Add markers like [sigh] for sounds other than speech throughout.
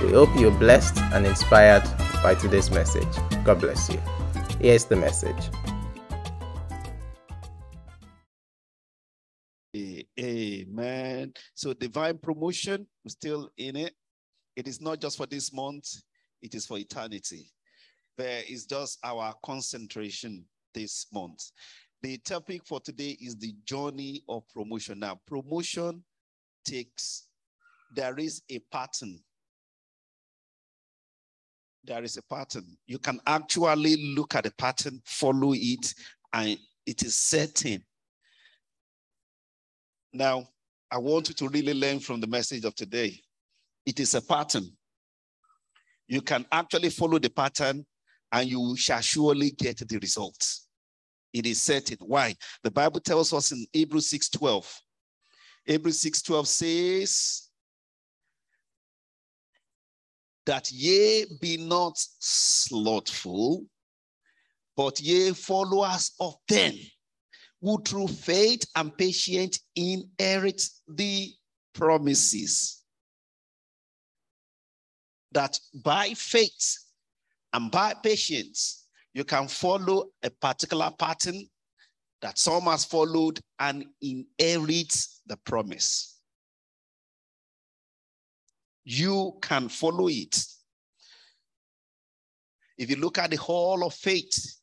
We hope you're blessed and inspired by today's message. God bless you. Here's the message. Amen. So divine promotion, we're still in it. It is not just for this month, it is for eternity. There is just our concentration this month. The topic for today is the journey of promotion. Now, promotion takes, there is a pattern there is a pattern. You can actually look at the pattern, follow it, and it is certain. Now, I want you to really learn from the message of today. It is a pattern. You can actually follow the pattern and you shall surely get the results. It is certain. Why? The Bible tells us in Hebrews 6:12. Hebrews 6:12 says, that ye be not slothful, but ye followers of them who through faith and patience inherit the promises. That by faith and by patience, you can follow a particular pattern that some has followed and inherit the promise you can follow it. If you look at the hall of faith,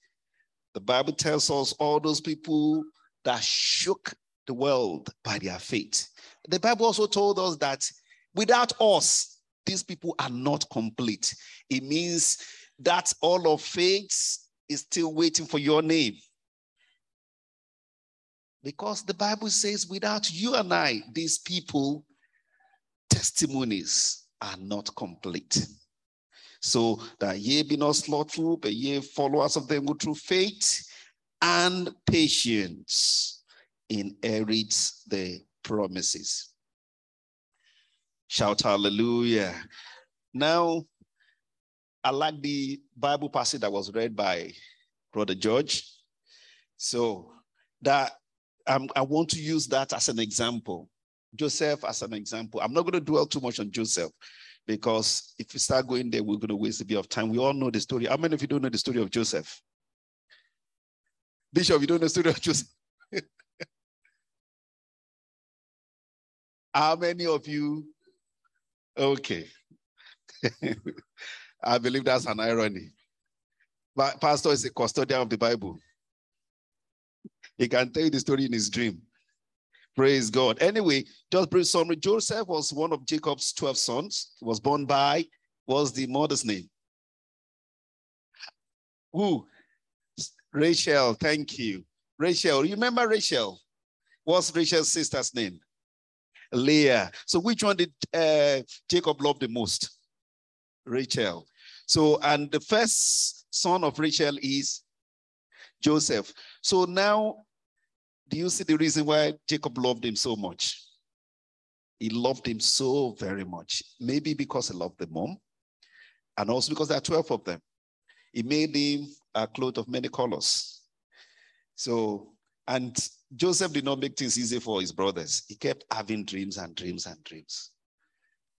the Bible tells us all those people that shook the world by their faith. The Bible also told us that without us, these people are not complete. It means that all of faith is still waiting for your name. Because the Bible says, without you and I, these people testimonies are not complete. So that ye be not slothful, but ye followers of them who through faith and patience inherit the promises. Shout hallelujah. Now, I like the Bible passage that was read by Brother George. So that um, I want to use that as an example Joseph as an example. I'm not going to dwell too much on Joseph because if we start going there, we're going to waste a bit of time. We all know the story. How many of you don't know the story of Joseph? Bishop, you don't know the story of Joseph? [laughs] How many of you? Okay. [laughs] I believe that's an irony. But Pastor is a custodian of the Bible. He can tell you the story in his dream. Praise God. Anyway, just brief summary. Joseph was one of Jacob's 12 sons. He was born by, was the mother's name? Who? Rachel. Thank you. Rachel. You remember Rachel? What's Rachel's sister's name? Leah. So which one did uh, Jacob love the most? Rachel. So, and the first son of Rachel is Joseph. So now do you see the reason why Jacob loved him so much? He loved him so very much. Maybe because he loved the mom, and also because there are 12 of them. He made him a cloth of many colors. So, and Joseph did not make things easy for his brothers. He kept having dreams and dreams and dreams.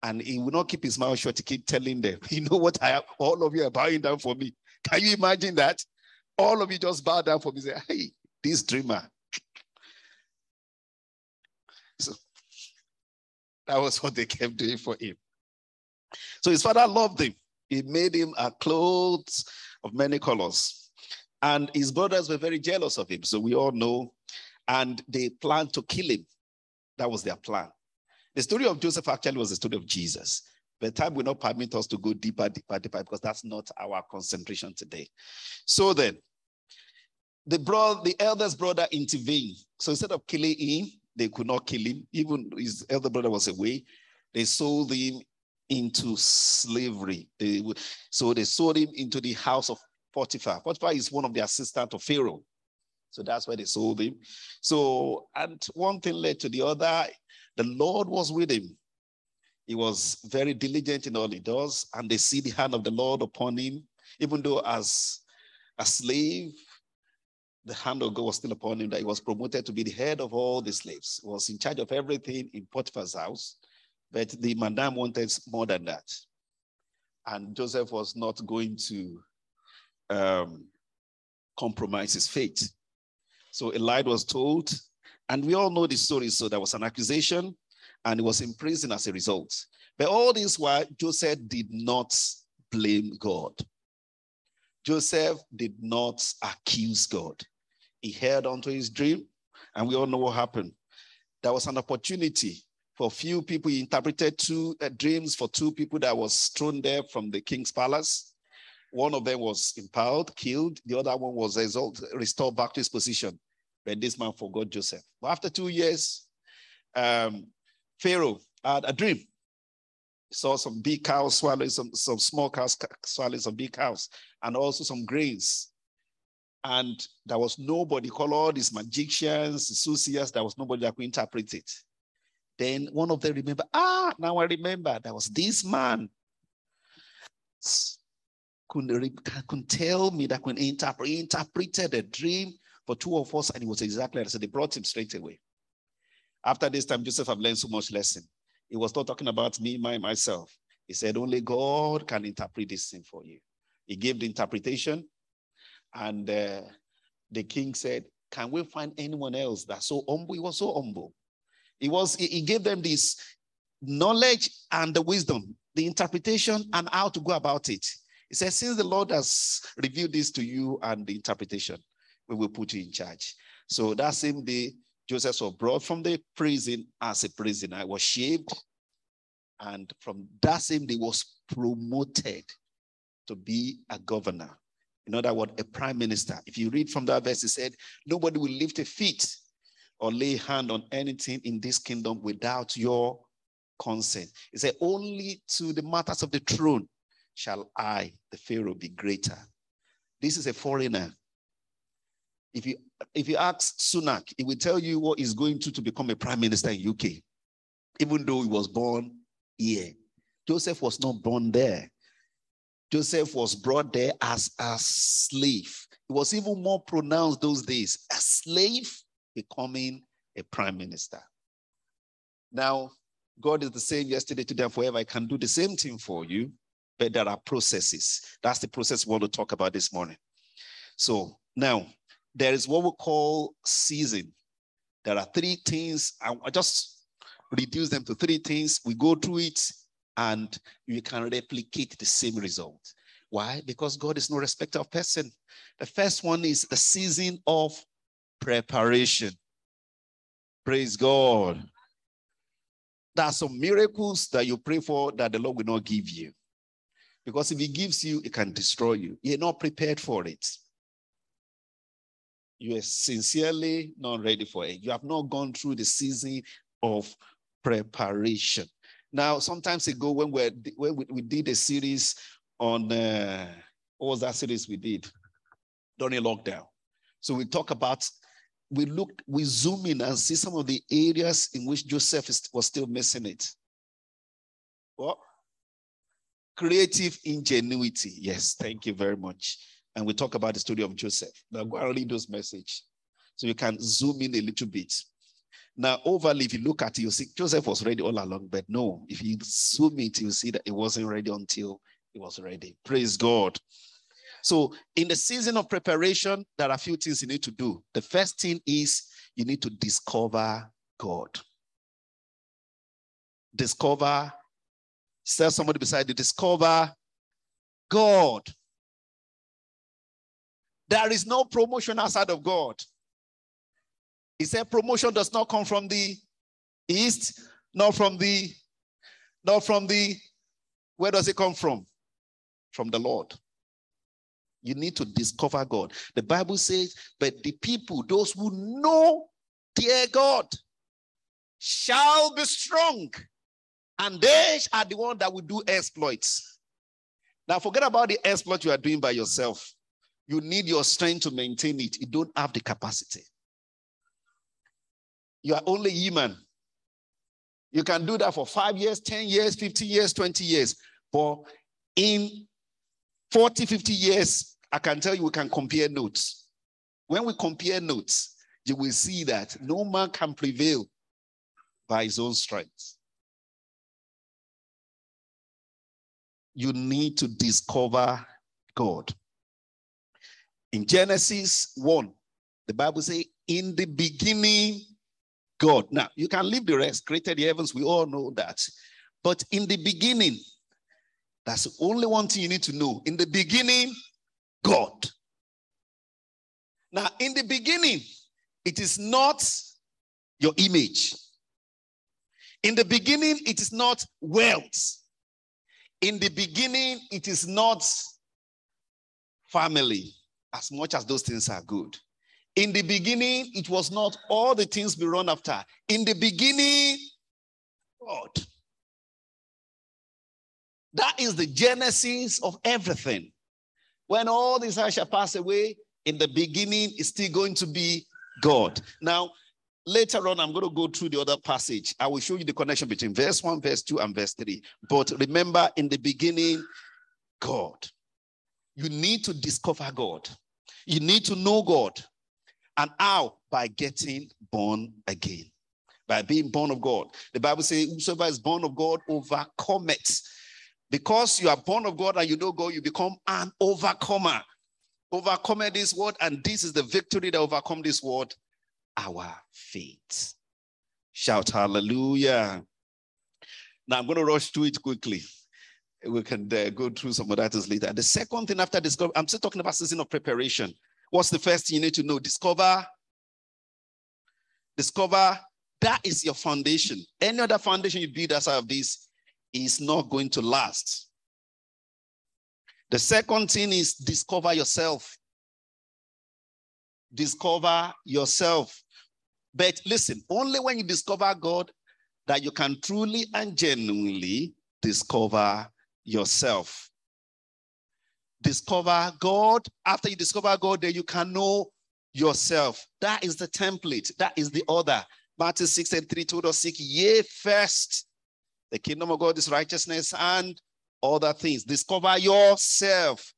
And he would not keep his mouth shut He keep telling them, [laughs] you know what, I have, all of you are bowing down for me. Can you imagine that? All of you just bow down for me. Say, hey, this dreamer, that was [laughs] what they kept doing for him. So his father loved him. He made him a clothes of many colors. And his brothers were very jealous of him. So we all know. And they planned to kill him. That was their plan. The story of Joseph actually was the story of Jesus. But time will not permit us to go deeper, deeper, deeper, because that's not our concentration today. So then, the brother, the eldest brother intervened. So instead of killing him, they could not kill him. Even his elder brother was away. They sold him into slavery. They, so they sold him into the house of Potiphar. Potiphar is one of the assistants of Pharaoh. So that's where they sold him. So, and one thing led to the other. The Lord was with him. He was very diligent in all he does, and they see the hand of the Lord upon him, even though as a slave, the hand of God was still upon him, that he was promoted to be the head of all the slaves. He was in charge of everything in Potiphar's house. But the madam wanted more than that. And Joseph was not going to um, compromise his fate. So a lie was told, and we all know the story. So there was an accusation, and he was in prison as a result. But all this while, Joseph did not blame God. Joseph did not accuse God. He held on to his dream, and we all know what happened. There was an opportunity for a few people. He interpreted two uh, dreams for two people that was thrown there from the king's palace. One of them was impaled, killed. The other one was exalted, restored back to his position. But this man forgot Joseph. But after two years, um, Pharaoh had a dream. He saw some big cows swallowing some, some small cows swallowing some big cows, and also some grains. And there was nobody, called all these magicians, soothsayers, there was nobody that could interpret it. Then one of them remember, ah, now I remember, there was this man could, could tell me that could interpret, interpreted a dream for two of us, and it was exactly like said. They brought him straight away. After this time, Joseph have learned so much lesson. He was not talking about me, my, myself. He said, only God can interpret this thing for you. He gave the interpretation, and uh, the king said, can we find anyone else that's so humble? He was so humble. He was, he gave them this knowledge and the wisdom, the interpretation, and how to go about it. He said, Since the Lord has revealed this to you and the interpretation, we will put you in charge. So that same day, Joseph was brought from the prison as a prisoner. I was shaved. And from that same day, was promoted to be a governor. In other words, a prime minister. If you read from that verse, he said, Nobody will lift a feet or lay hand on anything in this kingdom without your consent. He said, Only to the matters of the throne shall I, the Pharaoh, be greater. This is a foreigner. If you if you ask Sunak, he will tell you what he's going to to become a prime minister in UK, even though he was born here. Joseph was not born there. Joseph was brought there as a slave. It was even more pronounced those days. A slave becoming a prime minister. Now, God is the same yesterday, today, and forever. I can do the same thing for you but there are processes. That's the process we want to talk about this morning. So now there is what we call season. There are three things. I just reduce them to three things. We go through it and you can replicate the same result. Why? Because God is no respecter of person. The first one is the season of preparation. Praise God. There are some miracles that you pray for that the Lord will not give you. Because if he gives you, it can destroy you. You're not prepared for it. You are sincerely not ready for it. You have not gone through the season of preparation. Now, sometimes ago, when, we when we, did a series on, uh, what was that series we did? During lockdown. So we talk about, we look, we zoom in and see some of the areas in which Joseph is, was still missing it. What? Creative ingenuity. Yes, thank you very much. And we talk about the story of Joseph. Now go and read those message. So you can zoom in a little bit. Now, overly, if you look at it, you see Joseph was ready all along, but no, if you zoom it, you see that it wasn't ready until it was ready. Praise God. So, in the season of preparation, there are a few things you need to do. The first thing is you need to discover God. Discover Tell somebody beside you, discover God. There is no promotion outside of God. He said promotion does not come from the east, not from the, not from the, where does it come from? From the Lord. You need to discover God. The Bible says, but the people, those who know their God, shall be strong And they are the one that will do exploits. Now, forget about the exploit you are doing by yourself. You need your strength to maintain it. You don't have the capacity. You are only human. You can do that for five years, 10 years, 15 years, 20 years. But in 40, 50 years, I can tell you we can compare notes. When we compare notes, you will see that no man can prevail by his own strength. You need to discover God. In Genesis 1, the Bible says, In the beginning, God. Now, you can leave the rest, created the heavens, we all know that. But in the beginning, that's the only one thing you need to know. In the beginning, God. Now, in the beginning, it is not your image. In the beginning, it is not wealth. In the beginning, it is not family, as much as those things are good. In the beginning, it was not all the things we run after. In the beginning, God. That is the genesis of everything. When all these shall pass away, in the beginning, it's still going to be God. Now, later on, I'm going to go through the other passage. I will show you the connection between verse 1, verse 2, and verse 3. But remember, in the beginning, God. You need to discover God. You need to know God. And how? By getting born again. By being born of God. The Bible says, Whosoever is born of God overcometh. Because you are born of God and you know God, you become an overcomer. Overcomer this word, and this is the victory that overcome this word, our faith. Shout hallelujah. Now I'm going to rush through it quickly. We can uh, go through some of that later. The second thing after this, I'm still talking about season of preparation. What's the first thing you need to know? Discover. Discover that is your foundation. Any other foundation you build outside of this is not going to last. The second thing is discover yourself. Discover yourself. But listen, only when you discover God that you can truly and genuinely discover yourself discover God. After you discover God, then you can know yourself. That is the template. That is the order. Matthew 6 and 3 told us, Seek ye first the kingdom of God is righteousness and other things. Discover yourself.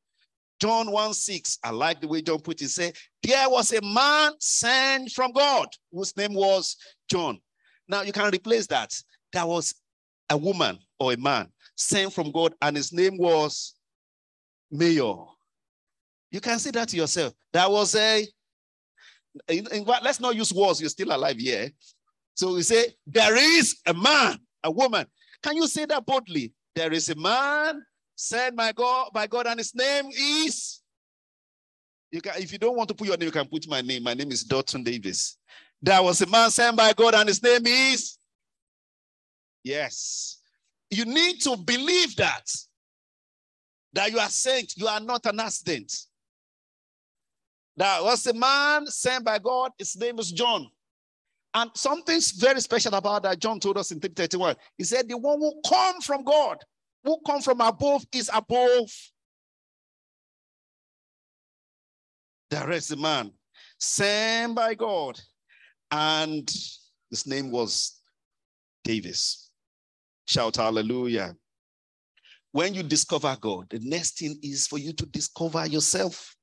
John 1 6, I like the way John put it. Say, there was a man sent from God whose name was John. Now you can replace that. There was a woman or a man sent from God, and his name was mayor. You can see that to yourself. That was a, in, in, let's not use words, you're still alive here. So we say, there is a man, a woman. Can you say that boldly? There is a man sent by God, by God, and his name is. You can, if you don't want to put your name, you can put my name. My name is Dotson Davis. There was a man sent by God, and his name is. Yes. You need to believe that that you are sent, you are not an accident. That was a man sent by God, his name is John. And something's very special about that. John told us in 331. He said, The one who come from God, who come from above, is above. There is a man sent by God, and his name was Davis. Shout hallelujah. When you discover God, the next thing is for you to discover yourself.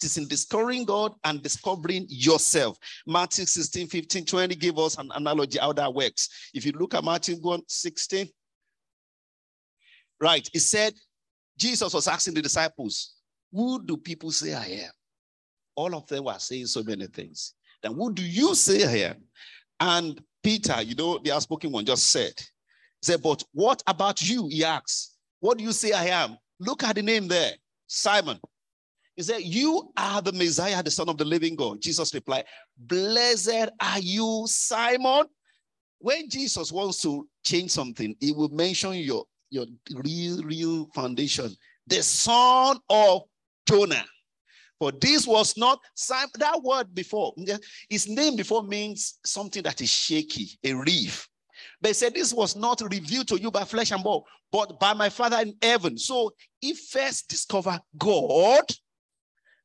It is in discovering God and discovering yourself. Matthew 16, 15, 20 give us an analogy how that works. If you look at Matthew 1, 16, right, it said, Jesus was asking the disciples, Who do people say I am? All of them were saying so many things. Then who do you say I am? And Peter, you know, the outspoken one just said, said, But what about you? He asked. What do you say I am? Look at the name there Simon. He said, You are the Messiah, the Son of the living God. Jesus replied, Blessed are you, Simon. When Jesus wants to change something, he will mention your, your real, real foundation, the son of Jonah. For this was not Simon, that word before, his name before means something that is shaky, a reef. He said, This was not revealed to you by flesh and bone, but by my Father in heaven. So he first discovered God.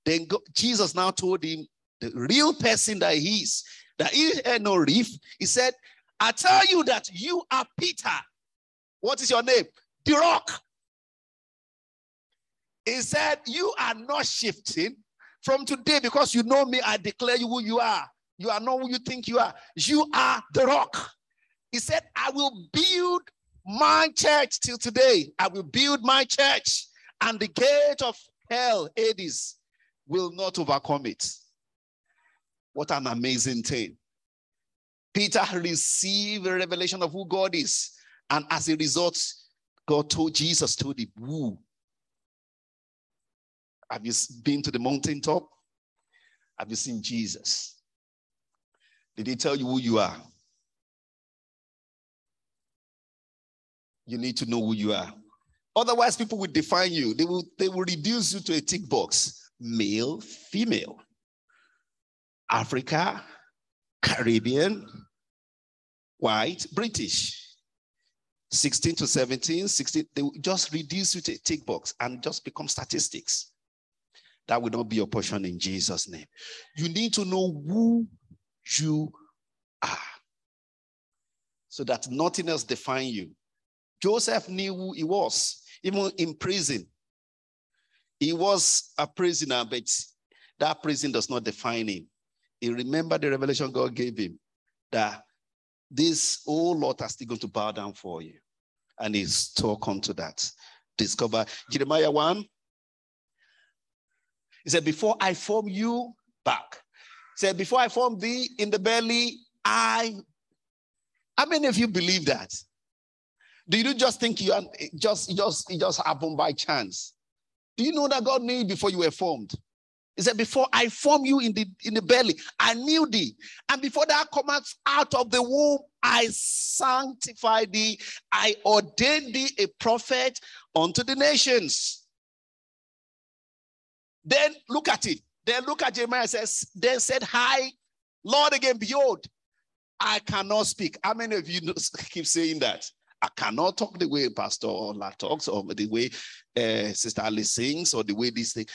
Then God, Jesus now told him the real person that he is, that he had no reef. He said, I tell you that you are Peter. What is your name? The rock. He said, You are not shifting from today because you know me. I declare you who you are. You are not who you think you are. You are the rock. He said, I will build my church till today. I will build my church, and the gate of hell, Hades, will not overcome it. What an amazing thing. Peter received a revelation of who God is. And as a result, God told Jesus, told him, who? Have you been to the mountaintop? Have you seen Jesus? Did he tell you who you are? You need to know who you are. Otherwise, people will define you. They will, they will reduce you to a tick box male, female, Africa, Caribbean, white, British. 16 to 17, 16, they will just reduce you to a tick box and just become statistics. That will not be your portion in Jesus' name. You need to know who you are so that nothing else define you. Joseph knew who he was, even in prison. He was a prisoner, but that prison does not define him. He remembered the revelation God gave him that this whole lot are still going to bow down for you. And he stuck onto that. Discover Jeremiah 1. He said, Before I form you back, he said, Before I form thee in the belly, I. How many of you believe that? Do you just think you are just just it just happened by chance? Do you know that God knew you before you were formed? He said, Before I formed you in the in the belly, I knew thee. And before that comes out of the womb, I sanctified thee. I ordained thee a prophet unto the nations. Then look at it. Then look at Jeremiah says, Then said, Hi, Lord again, behold, I cannot speak. How many of you [laughs] keep saying that? I cannot talk the way Pastor Ola talks or the way uh, Sister Alice sings or the way this thing.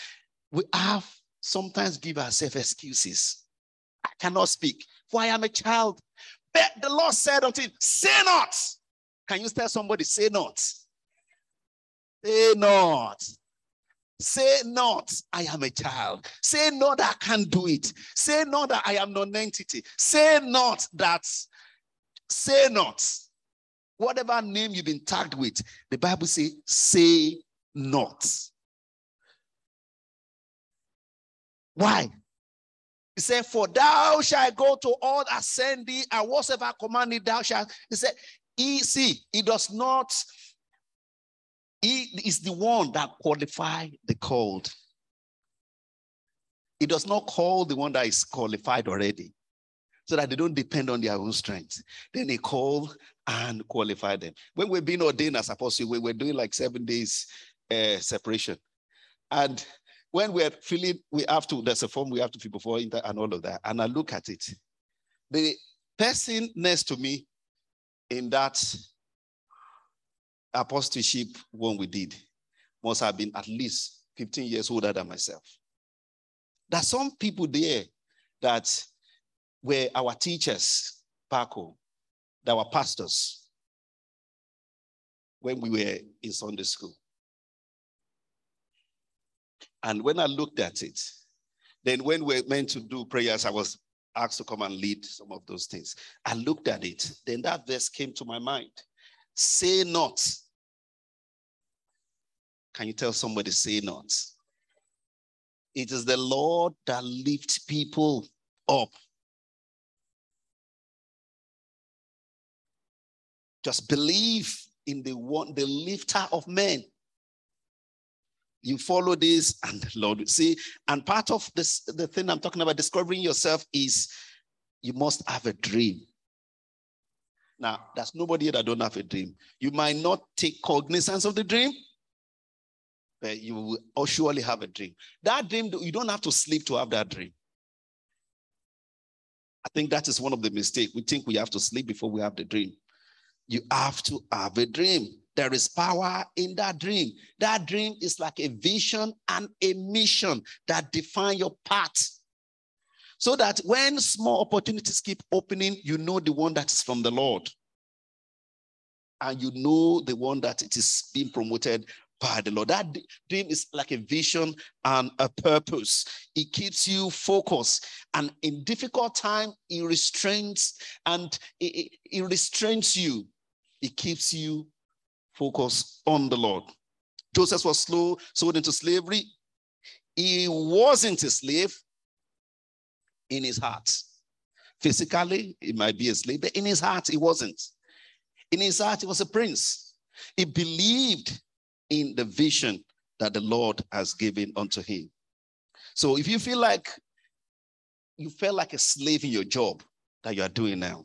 We have sometimes give ourselves excuses. I cannot speak, for I am a child. But the Lord said unto him, Say not. Can you tell somebody, say not? Say not. Say not, I am a child. Say not that I can't do it. Say not that I am non-entity. Say not that, say not. Whatever name you've been tagged with, the Bible says, say not. Why? He said, For thou shalt go to all that send thee, and whatsoever commanded thou shalt. He said, He see, he does not, he is the one that qualify the called. He does not call the one that is qualified already so that they don't depend on their own strength. Then he call and qualify them. When we're being ordained as apostles, we were doing like seven days uh, separation. And when we're feeling, we have to, there's a form we have to fill before inter and all of that. And I look at it. The person next to me in that apostleship one we did must have been at least 15 years older than myself. There's some people there that were our teachers home, that were pastors when we were in Sunday school. And when I looked at it, then when we were meant to do prayers, I was asked to come and lead some of those things. I looked at it, then that verse came to my mind. Say not. Can you tell somebody, say not? It is the Lord that lifts people up Just believe in the one, the lifter of men. You follow this, and Lord see. And part of this, the thing I'm talking about, discovering yourself, is you must have a dream. Now, there's nobody that don't have a dream. You might not take cognizance of the dream, but you will surely have a dream. That dream, you don't have to sleep to have that dream. I think that is one of the mistakes. We think we have to sleep before we have the dream. You have to have a dream. There is power in that dream. That dream is like a vision and a mission that define your path. So that when small opportunities keep opening, you know the one that is from the Lord. And you know the one that it is being promoted by the Lord. That dream is like a vision and a purpose. It keeps you focused. And in difficult time, it restrains and it, it, it restrains you. It keeps you focused on the Lord. Joseph was slow, sold into slavery. He wasn't a slave in his heart. Physically, he might be a slave, but in his heart, he wasn't. In his heart, he was a prince. He believed in the vision that the Lord has given unto him. So if you feel like you felt like a slave in your job that you are doing now,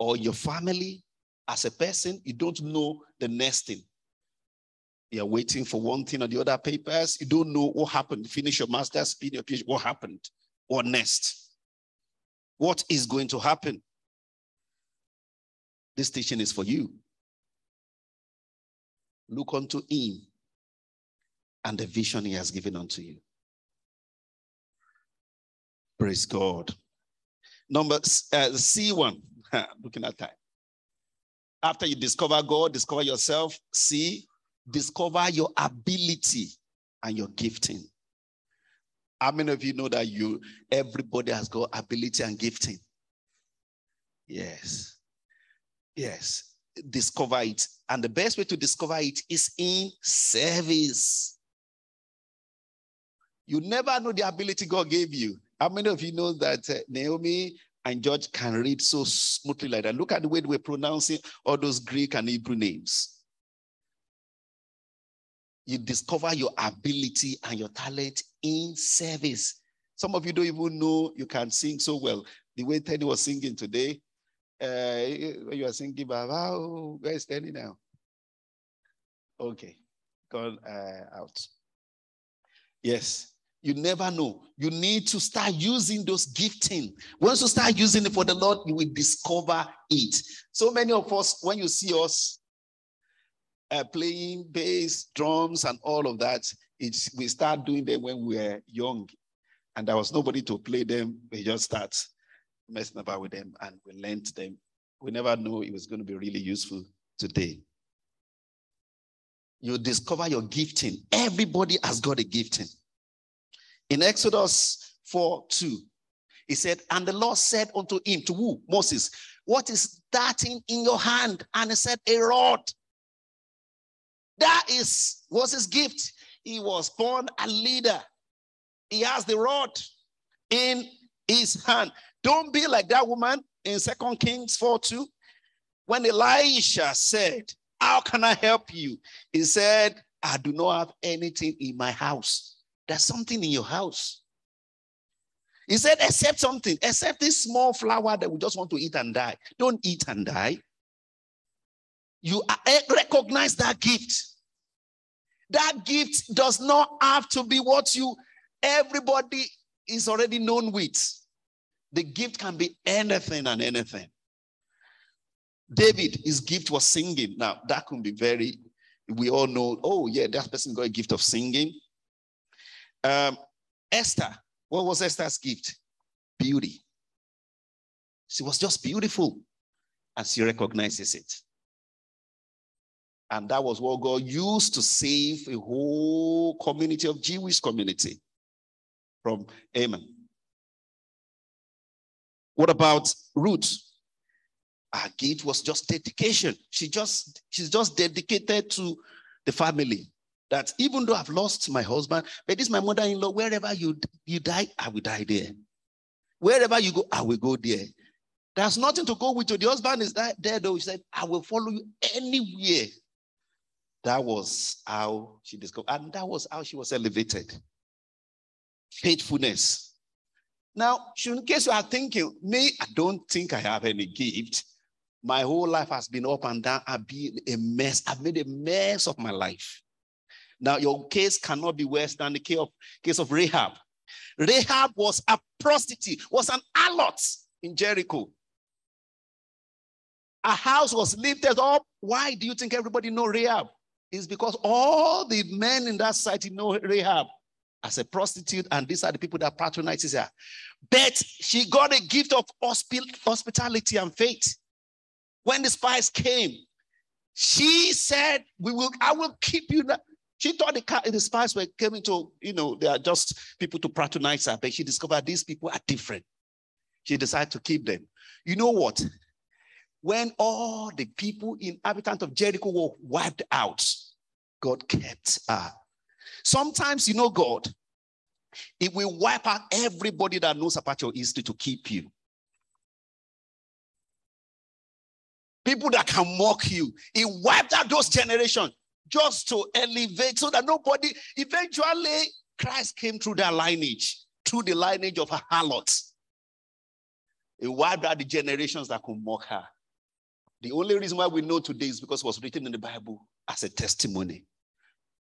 or your family as a person, you don't know the next thing. You're waiting for one thing or the other papers. You don't know what happened. Finish your master's, speed your PhD. What happened? What next? What is going to happen? This teaching is for you. Look unto him and the vision he has given unto you. Praise God. Number uh, C1, [laughs] looking at time. After you discover God, discover yourself, see, discover your ability and your gifting. How many of you know that you everybody has got ability and gifting? Yes. Yes discover it. And the best way to discover it is in service. You never know the ability God gave you. How many of you know that uh, Naomi and George can read so smoothly like that? Look at the way we're pronouncing all those Greek and Hebrew names. You discover your ability and your talent in service. Some of you don't even know you can sing so well. The way Teddy was singing today, uh, you are singing, Baba, oh, where is Teddy now? Okay, gone uh, out. Yes, you never know. You need to start using those gifting. Once you start using it for the Lord, you will discover it. So many of us, when you see us uh, playing bass, drums, and all of that, it's we start doing them when we were young, and there was nobody to play them. We just start messing about with them and we learned them. We never knew it was going to be really useful today. You discover your gifting. Everybody has got a gifting. In Exodus 4 2, he said, And the Lord said unto him, to who? Moses, What is that in, in your hand? And he said, A rod. That is was his gift. He was born a leader. He has the rod in his hand. Don't be like that woman in Second Kings 4 2. When Elisha said, How can I help you? He said, I do not have anything in my house. There's something in your house. He said, Except something, except this small flour that we just want to eat and die. Don't eat and die. You eh, recognize that gift. That gift does not have to be what you, everybody is already known with. The gift can be anything and anything. David, his gift was singing. Now, that can be very, we all know, oh, yeah, that person got a gift of singing. Um, Esther, what was Esther's gift? Beauty. She was just beautiful, and she recognizes it. And that was what God used to save a whole community of Jewish community from Haman. What about Ruth? Her gift was just dedication. She just she's just dedicated to the family. That even though I've lost my husband, but this is my mother-in-law. Wherever you you die, I will die there. Wherever you go, I will go there. There's nothing to go with you. The husband is there though. He said, I will follow you anywhere. That was how she discovered, and that was how she was elevated. Faithfulness. Now, in case you are thinking, me, I don't think I have any gift. My whole life has been up and down. I've been a mess. I've made a mess of my life. Now, your case cannot be worse than the case of, case of Rahab. Rahab was a prostitute, was an harlot in Jericho. a house was lifted up. Why do you think everybody know Rahab? It's because all the men in that society know Rahab as a prostitute, and these are the people that patronize her. But she got a gift of hospitality and faith. When the spies came, she said, "We will. I will keep you." She thought the, the spies were coming to, you know, they are just people to patronize her, but she discovered these people are different. She decided to keep them. You know what? When all the people inhabitant of Jericho were wiped out, God kept her. Sometimes, you know, God, it will wipe out everybody that knows about your history to keep you. People that can mock you. It wiped out those generations just to elevate so that nobody, eventually, Christ came through that lineage, through the lineage of a harlot. It wiped out the generations that could mock her. The only reason why we know today is because it was written in the Bible as a testimony.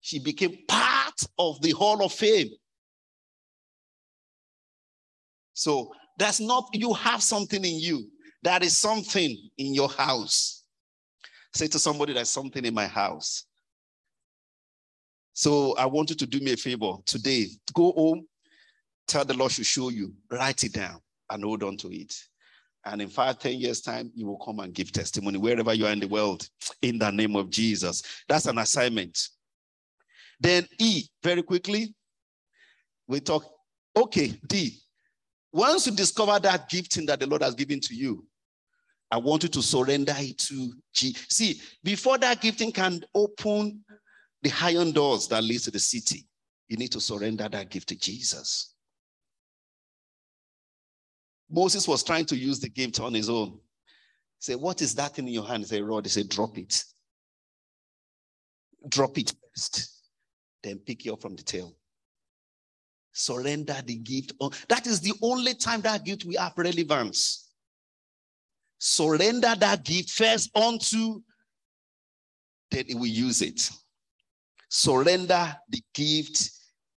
She became part of the Hall of Fame. So that's not, you have something in you. That is something in your house. Say to somebody, there's something in my house. So I want you to do me a favor today. Go home, tell the Lord to show you, write it down and hold on to it. And in five, ten years' time, you will come and give testimony wherever you are in the world in the name of Jesus. That's an assignment. Then E, very quickly, we talk. Okay, D. Once you discover that gifting that the Lord has given to you, I want you to surrender it to G. See, before that gifting can open the iron doors that leads to the city, you need to surrender that gift to Jesus. Moses was trying to use the gift on his own. Say, what is that in your hand? Say, rod. He said, drop it. Drop it first. Then pick it up from the tail. Surrender the gift. That is the only time that gift will have relevance. Surrender that gift first onto, then will use it. Surrender the gift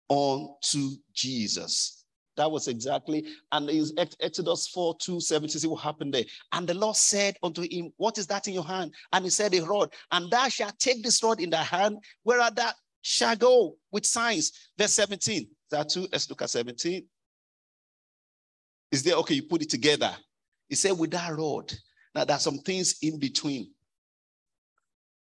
unto Jesus. That was exactly, and is Exodus 4 2 7. See what happened there. And the Lord said unto him, What is that in your hand? And he said, A rod. And thou shalt take this rod in thy hand, where that shall go with signs. Verse 17. That too. Let's look at 17. Is there okay? You put it together. He said, With that rod. Now there's some things in between.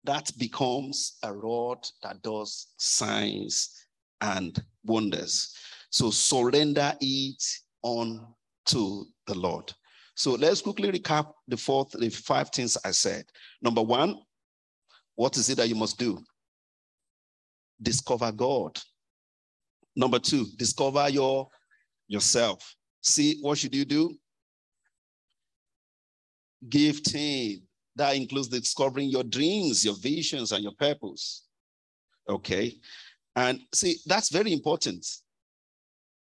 That becomes a rod that does signs and wonders. So surrender it on to the Lord. So let's quickly recap the fourth, the five things I said. Number one, what is it that you must do? Discover God. Number two, discover your yourself. See, what should you do? Gifting. That includes discovering your dreams, your visions, and your purpose. Okay. And see, that's very important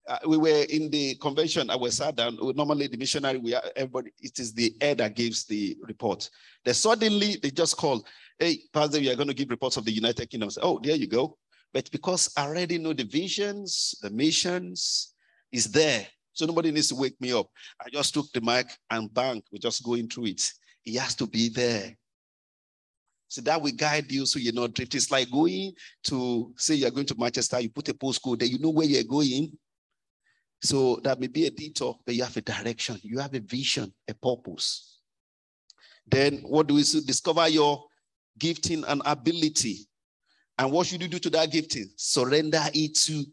uh, we were in the convention. I was sat down. Normally, the missionary, we are, everybody, it is the head that gives the report. Then suddenly they just call, "Hey, Pastor, we are going to give reports of the United Kingdom." Oh, there you go. But because I already know the visions, the missions is there, so nobody needs to wake me up. I just took the mic and bang, we're just going through it. He has to be there. So that will guide you so you're not drift. It's like going to say you're going to Manchester, you put a postcode there, you know where you're going. So that may be a detour, but you have a direction, you have a vision, a purpose. Then what do we do? Discover your gifting and ability. And what should you do to that gifting? Surrender it to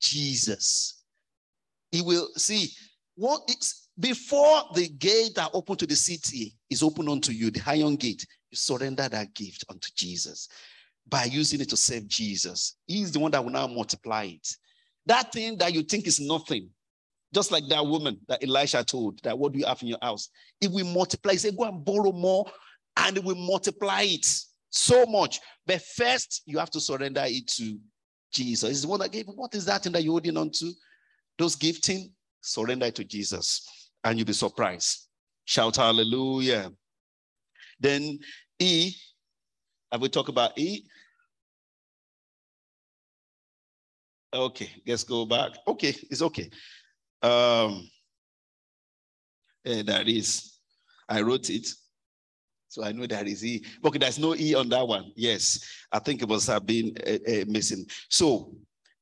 Jesus. He will see what is before the gate that open to the city is open unto you, the iron gate. You surrender that gift unto Jesus by using it to serve Jesus. He's the one that will now multiply it. That thing that you think is nothing, just like that woman that Elisha told, that what do you have in your house? If we multiply, say, go and borrow more, and we multiply it so much. But first, you have to surrender it to Jesus. He's the one that gave. What is that thing that you're holding on to? Those gifting, surrender it to Jesus, and you'll be surprised. Shout hallelujah. Then E, have we talked about E? Okay, let's go back. Okay, it's okay. Um, yeah, that is. I wrote it. So I know there is E. Okay, there's no E on that one. Yes, I think it must have been uh, uh, missing. So,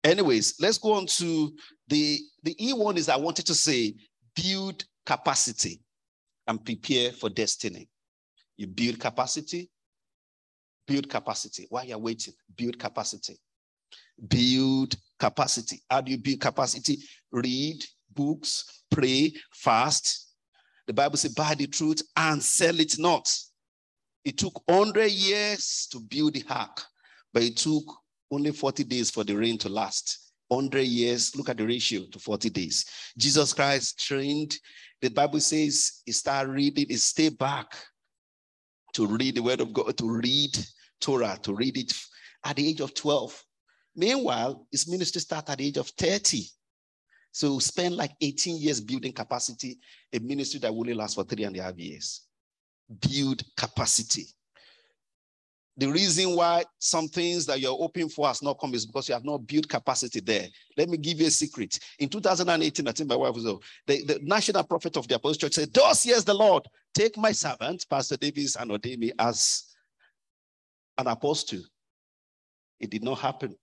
anyways, let's go on to the the E one is I wanted to say build capacity and prepare for destiny. You build capacity, build capacity. While you're waiting, build capacity. Build capacity. How do you build capacity? Read books, pray, fast. The Bible says, buy the truth and sell it not. It took 100 years to build the ark, but it took only 40 days for the rain to last. 100 years, look at the ratio to 40 days. Jesus Christ trained, the Bible says start reading, he stayed back to read the word of God, to read Torah, to read it at the age of 12. Meanwhile, his ministry started at the age of 30. So spend like 18 years building capacity, a ministry that will only last for three and a half years build capacity. The reason why some things that you're hoping for has not come is because you have not built capacity there. Let me give you a secret. In 2018, I think my wife was the, the national prophet of the Apostle Church said, Thus here's the Lord, take my servant, Pastor Davis, and ordain me as an apostle. It did not happen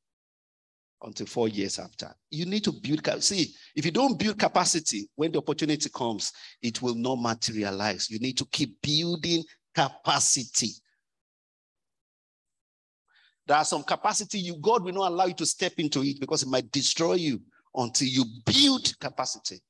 until four years after. You need to build. See, if you don't build capacity, when the opportunity comes, it will not materialize. You need to keep building capacity. There are some capacity you God will not allow you to step into it because it might destroy you until you build capacity.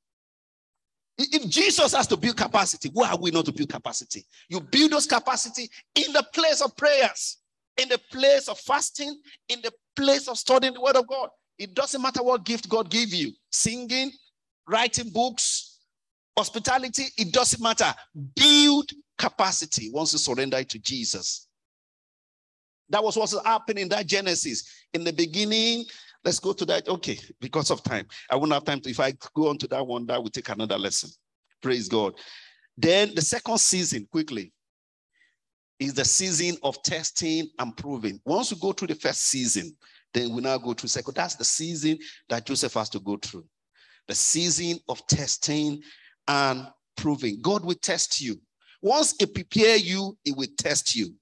If Jesus has to build capacity, why are we not to build capacity? You build those capacity in the place of prayers in the place of fasting, in the place of studying the word of God. It doesn't matter what gift God gave you singing, writing books, hospitality, it doesn't matter. Build capacity once you surrender it to Jesus. That was what's happening in that Genesis. In the beginning, let's go to that. Okay, because of time. I won't have time to, if I go on to that one, that will take another lesson. Praise God. Then the second season, quickly is the season of testing and proving. Once we go through the first season, then we now go through second. That's the season that Joseph has to go through. The season of testing and proving. God will test you. Once he prepare you, he will test you.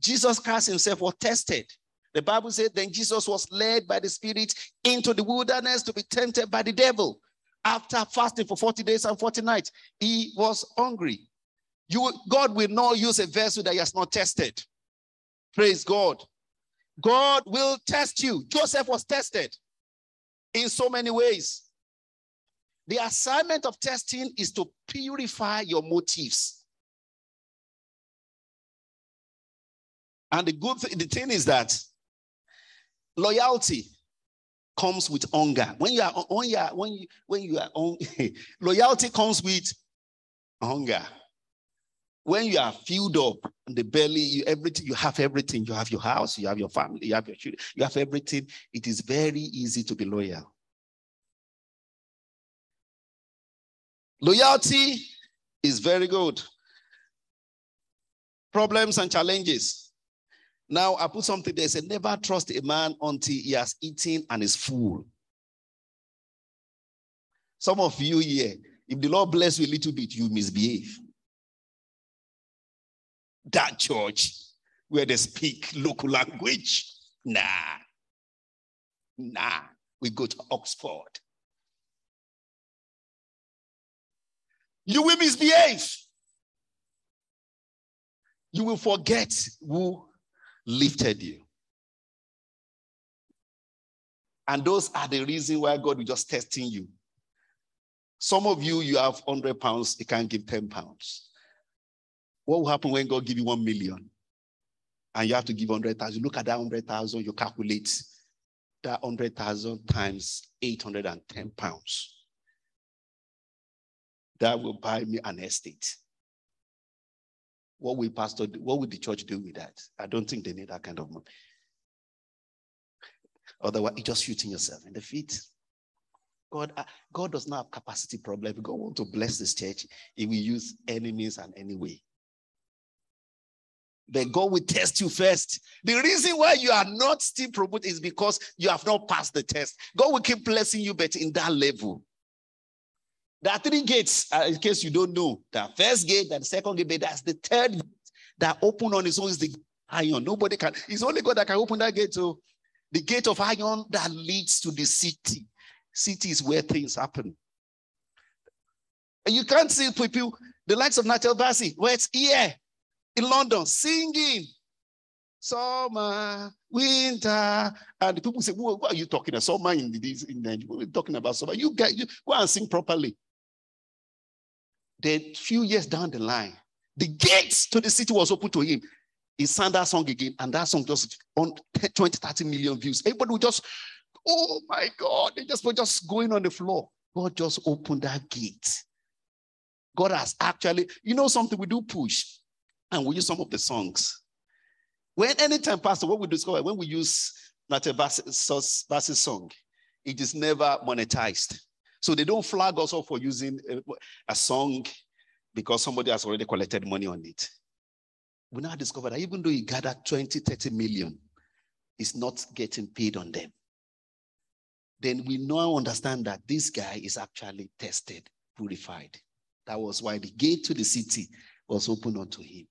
Jesus Christ himself was tested. The Bible said, then Jesus was led by the Spirit into the wilderness to be tempted by the devil. After fasting for 40 days and 40 nights, he was hungry. You, God will not use a vessel that he has not tested. Praise God. God will test you. Joseph was tested in so many ways. The assignment of testing is to purify your motives. And the good th- the thing is that loyalty comes with hunger. When you are when you are when you when you are on, [laughs] loyalty comes with hunger when you are filled up in the belly, you everything you have everything. You have your house, you have your family, you have your children, you have everything. It is very easy to be loyal. Loyalty is very good. Problems and challenges. Now I put something there. Say never trust a man until he has eaten and is full. Some of you here, if the Lord bless you a little bit, you misbehave that church where they speak local language. Nah. Nah. We go to Oxford. You will misbehave. You will forget who lifted you. And those are the reason why God is just testing you. Some of you, you have 100 pounds, you can't give 10 pounds. What will happen when God give you one million? And you have to give 100,000. Look at that 100,000, you calculate that 100,000 times 810 pounds. That will buy me an estate. What will pastor do? What will the church do with that? I don't think they need that kind of money. Otherwise, you're just shooting yourself in the feet. God, uh, God does not have capacity problem. If God want to bless this church, He will use any means and any way. But God will test you first. The reason why you are not still promoted is because you have not passed the test. God will keep blessing you, but in that level. There are three gates, uh, in case you don't know. The first gate, the second gate, but that's the third gate that open on its own is the iron. Nobody can, it's only God that can open that gate. So the gate of iron that leads to the city. City is where things happen. And you can't see people, the likes of Nathaniel Bassey, where it's here in London singing summer, winter. And people say, what are you talking about? Summer in this in the we're talking about summer. You get you go and sing properly. Then few years down the line, the gates to the city was open to him. He sang that song again, and that song just on 20, 30 million views. Everybody would just, oh my God, they just were just going on the floor. God just opened that gate. God has actually, you know, something we do push, and we use some of the songs. When anytime, Pastor, what we discover when we use Nate Bass's song, it is never monetized. So they don't flag us up for using a, song because somebody has already collected money on it. We now discover that even though he gathered 20, 30 million, he's not getting paid on them. Then we now understand that this guy is actually tested, purified. That was why the gate to the city was open unto him.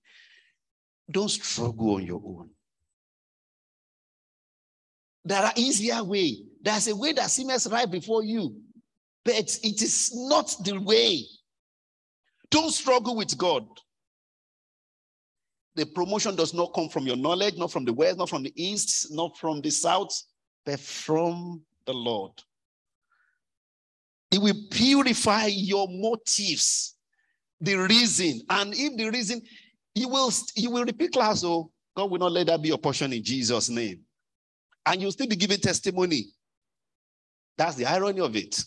Don't struggle on your own. There are easier way. There's a way that seems right before you, but it is not the way. Don't struggle with God. The promotion does not come from your knowledge, not from the west, not from the east, not from the south, but from the Lord. It will purify your motives, the reason. And if the reason, you will, you will repeat class, oh, God will not let that be your portion in Jesus' name. And you'll still be giving testimony. That's the irony of it.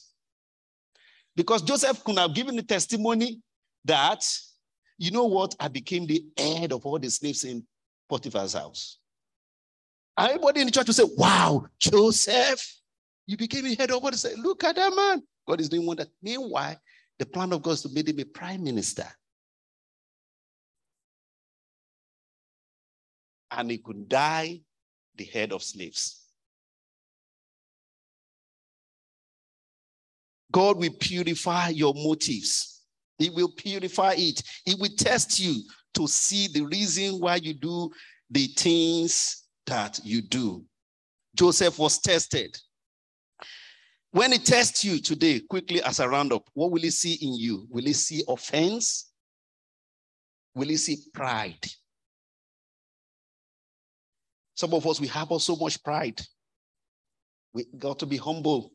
Because Joseph could have given the testimony that, you know what, I became the head of all the slaves in Potiphar's house. Everybody in the church will say, Wow, Joseph, you became the head of all the slaves. Look at that man. God is doing wonder. Meanwhile, the plan of God is to make him a prime minister. And he could die the head of slaves. God will purify your motives. He will purify it. He will test you to see the reason why you do the things that you do. Joseph was tested. When he tests you today, quickly as a roundup, what will he see in you? Will he see offense? Will he see pride? Some of us, we have so much pride. We got to be humble.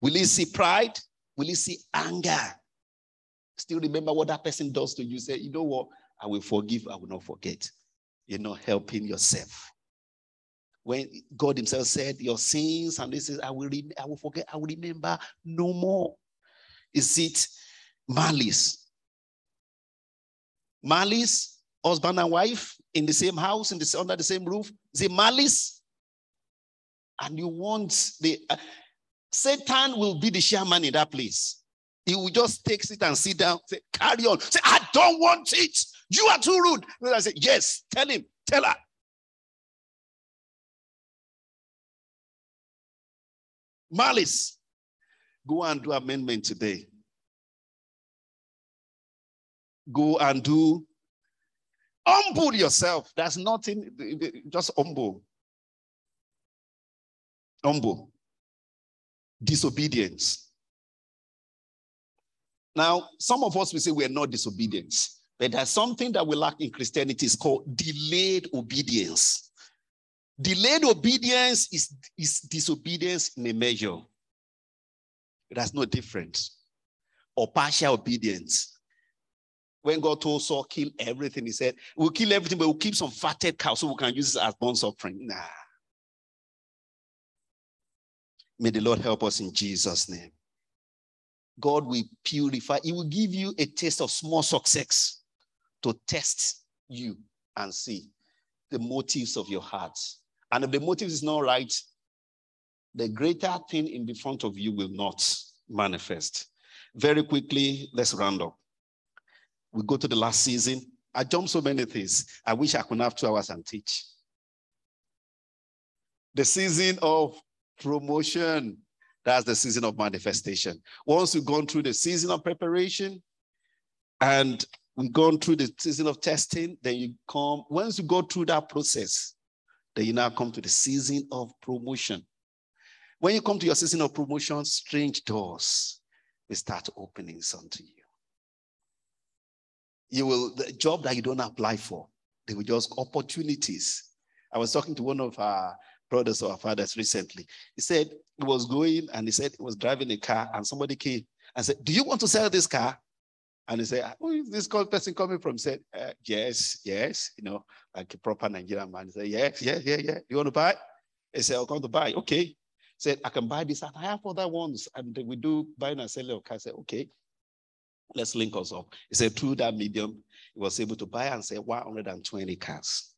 Will he see pride? Will he see anger? Still remember what that person does to you. Say, you know what? I will forgive, I will not forget. You're not helping yourself. When God Himself said, Your sins, and this is, I will, re- I will forget, I will remember no more. Is it malice? Malice, husband and wife in the same house, in the, under the same roof. Is it malice? And you want the uh, Satan will be the chairman in that place. He will just take it and sit down, say, carry on. Say, I don't want it. You are too rude. And I say, yes, tell him, tell her. Malice. Go and do amendment today. Go and do humble yourself. There's nothing, just humble. Humble. Disobedience. Now, some of us will say we're not disobedient, but there's something that we lack in Christianity is called delayed obedience. Delayed obedience is, is disobedience in a measure. That's no difference. Or partial obedience. When God told Saul, kill everything, he said, We'll kill everything, but we'll keep some fatted cows so we can use it as burnt offering. Nah. May the Lord help us in Jesus' name. God will purify. He will give you a taste of small success to test you and see the motives of your heart. And if the motive is not right, the greater thing in the front of you will not manifest. Very quickly, let's round up. We go to the last season. I jumped so many things. I wish I could have two hours and teach. The season of promotion. That's the season of manifestation. Once you've gone through the season of preparation and We've gone through the season of testing. Then you come, once you go through that process, then you now come to the season of promotion. When you come to your season of promotion, strange doors will start opening unto you. You will, the job that you don't apply for, they will just opportunities. I was talking to one of our brothers or fathers recently. He said he was going and he said he was driving a car and somebody came and said, Do you want to sell this car? And he said, Who is this person coming from? He said, uh, Yes, yes, you know, like a proper Nigerian man. He said, Yes, yeah, yeah, yeah. You want to buy? He said, I'll come to buy. Okay. He said, I can buy this and I have other ones. And we do buying and selling of cars. I said, Okay, let's link us up. He said, Through that medium, he was able to buy and sell 120 cars.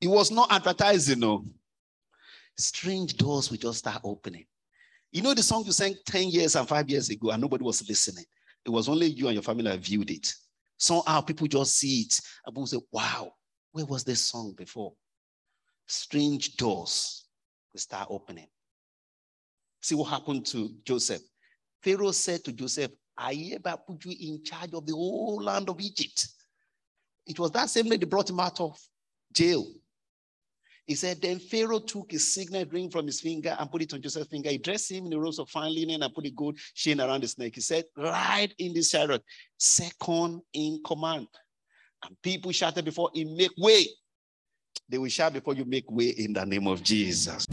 He was not advertising, no. Strange doors will just start opening. You know the song you sang 10 years and five years ago, and nobody was listening. It was only you and your family that viewed it. Somehow people just see it and people say, wow, where was this song before? Strange doors will start opening. See what happened to Joseph. Pharaoh said to Joseph, I hereby put you in charge of the whole land of Egypt. It was that same day they brought him out of jail. He said, Then Pharaoh took his signet ring from his finger and put it on Joseph's finger. He dressed him in a robe of fine linen and put a gold chain around his neck. He said, Ride in this chariot, second in command. And people shouted before him, Make way. They will shout before you make way in the name of Jesus.